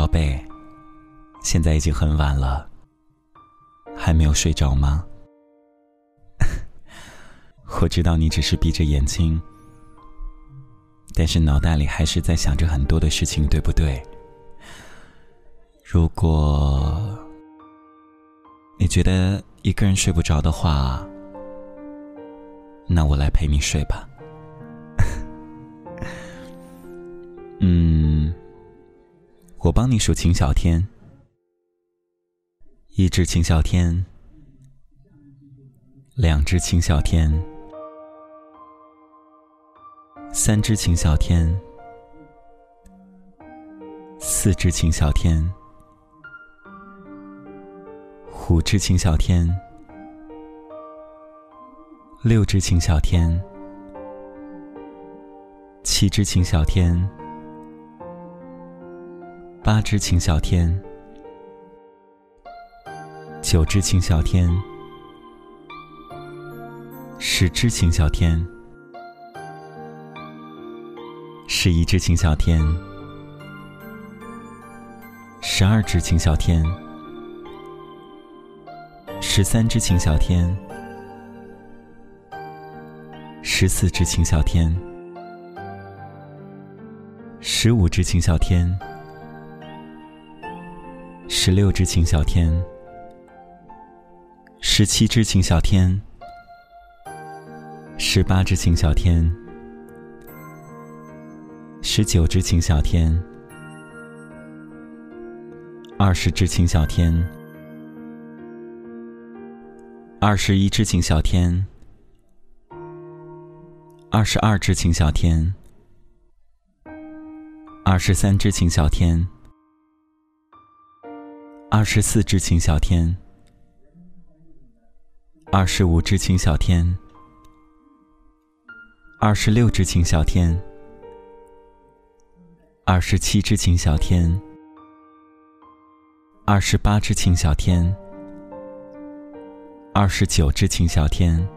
宝贝，现在已经很晚了，还没有睡着吗？我知道你只是闭着眼睛，但是脑袋里还是在想着很多的事情，对不对？如果你觉得一个人睡不着的话，那我来陪你睡吧。嗯，我帮你数秦小天，一只秦小天，两只秦小天，三只秦小天，四只秦小天，五只秦小天，六只秦小天，七只秦小天。八只青小天，九只青小天，十只青小天，十一只青小天，十二只青小天，十三只青小天，十四只青小天，十五只青小天。十六只秦小天，十七只秦小天，十八只秦小天，十九只秦小天，二十只秦小天，二十一只秦小天，二十二只秦小天，二十三只秦小天。二十四只青小天，二十五只青小天，二十六只青小天，二十七只青小天，二十八只青小天，二十九只青小天，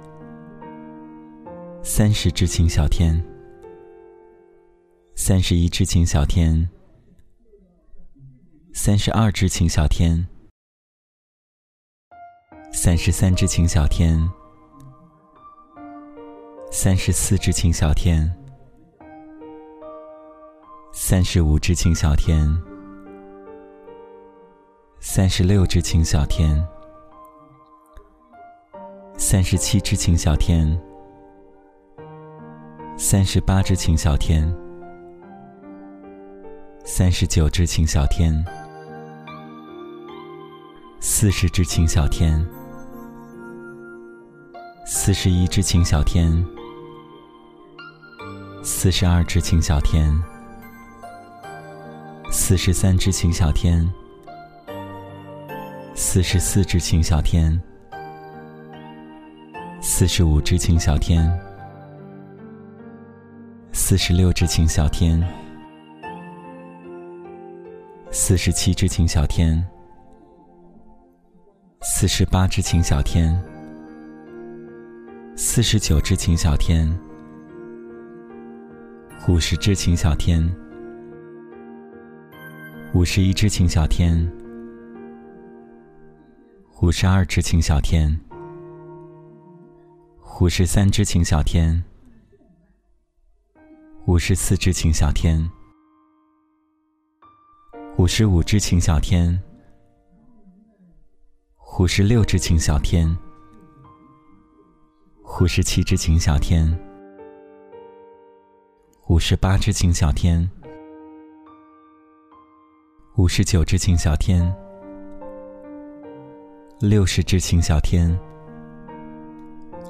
三十只青小天，三十一只青小天。三十二只青小天，三十三只青小天，三十四只青小天，三十五只青小天，三十六只青小天，三十七只青小天，三十八只青小天，三十九只青小天。四十只青小天，四十一只青小天，四十二只青小天，四十三只青小天，四十四只青小天，四十五只青小天，四十六只青小天，四十七只青小天。四十八只青小天，四十九只青小天，五十只青小天，五十一只青小天，五十二只青小天，五十三只青小天，五十四只青小天，五十五只青小天。五十六只青小天，五十七只青小天，五十八只青小天，五十九只青小天，六十只青小天，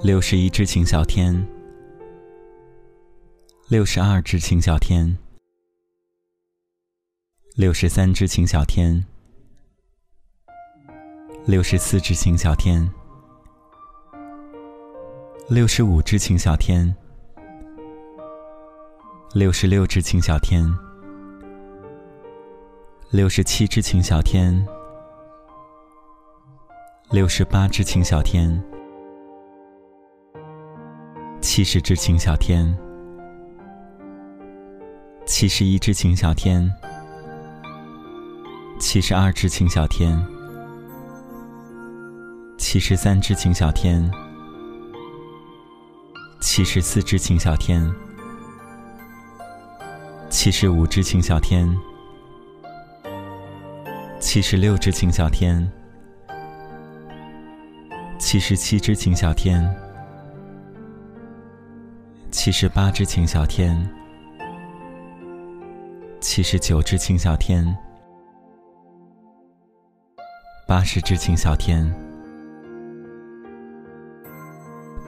六十一只青小天，六十二只青小天，六十三只青小天。六十四只青小天，六十五只青小天，六十六只青小天，六十七只青小天，六十八只青小天，七十只青小天，七十一只青小天，七十二只青小天，七十三只青小天，七十四只青小天，七十五只青小天，七十六只青小天，七十七只青小天，七十八只青小天，七十九只青小天。八十只青小天，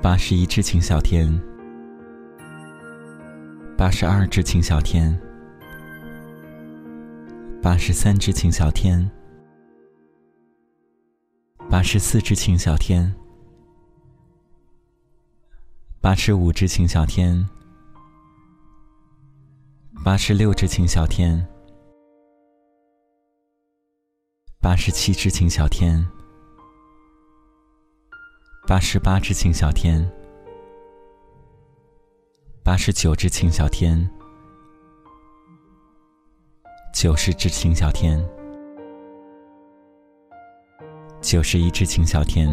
八十一只青小天，八十二只青小天，八十三只青小天，八十四只青小天，八十五只青小天，八十六只青小天。八十七只青小天，八十八只青小天，八十九只青小天，九十只青小天，九十一只青小天，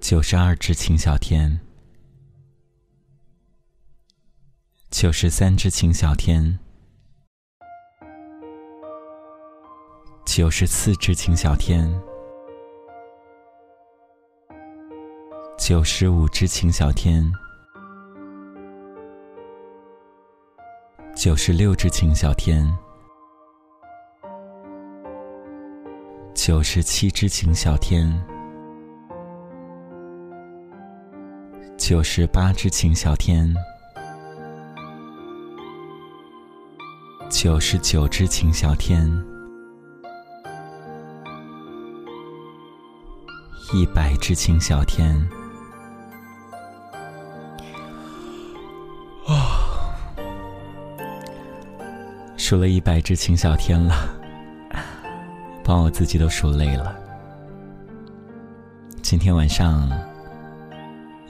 九十二只青小天，九十三只青小天。九十四只青小天，九十五只晴小天，九十六只晴小天，九十七只晴小天，九十八只晴小天，九十九只晴小天。一百只晴小天，数了一百只秦小天了，把我自己都数累了。今天晚上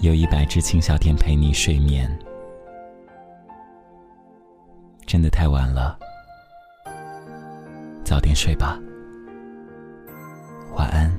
有一百只秦小天陪你睡眠。真的太晚了。早点睡吧。晚安。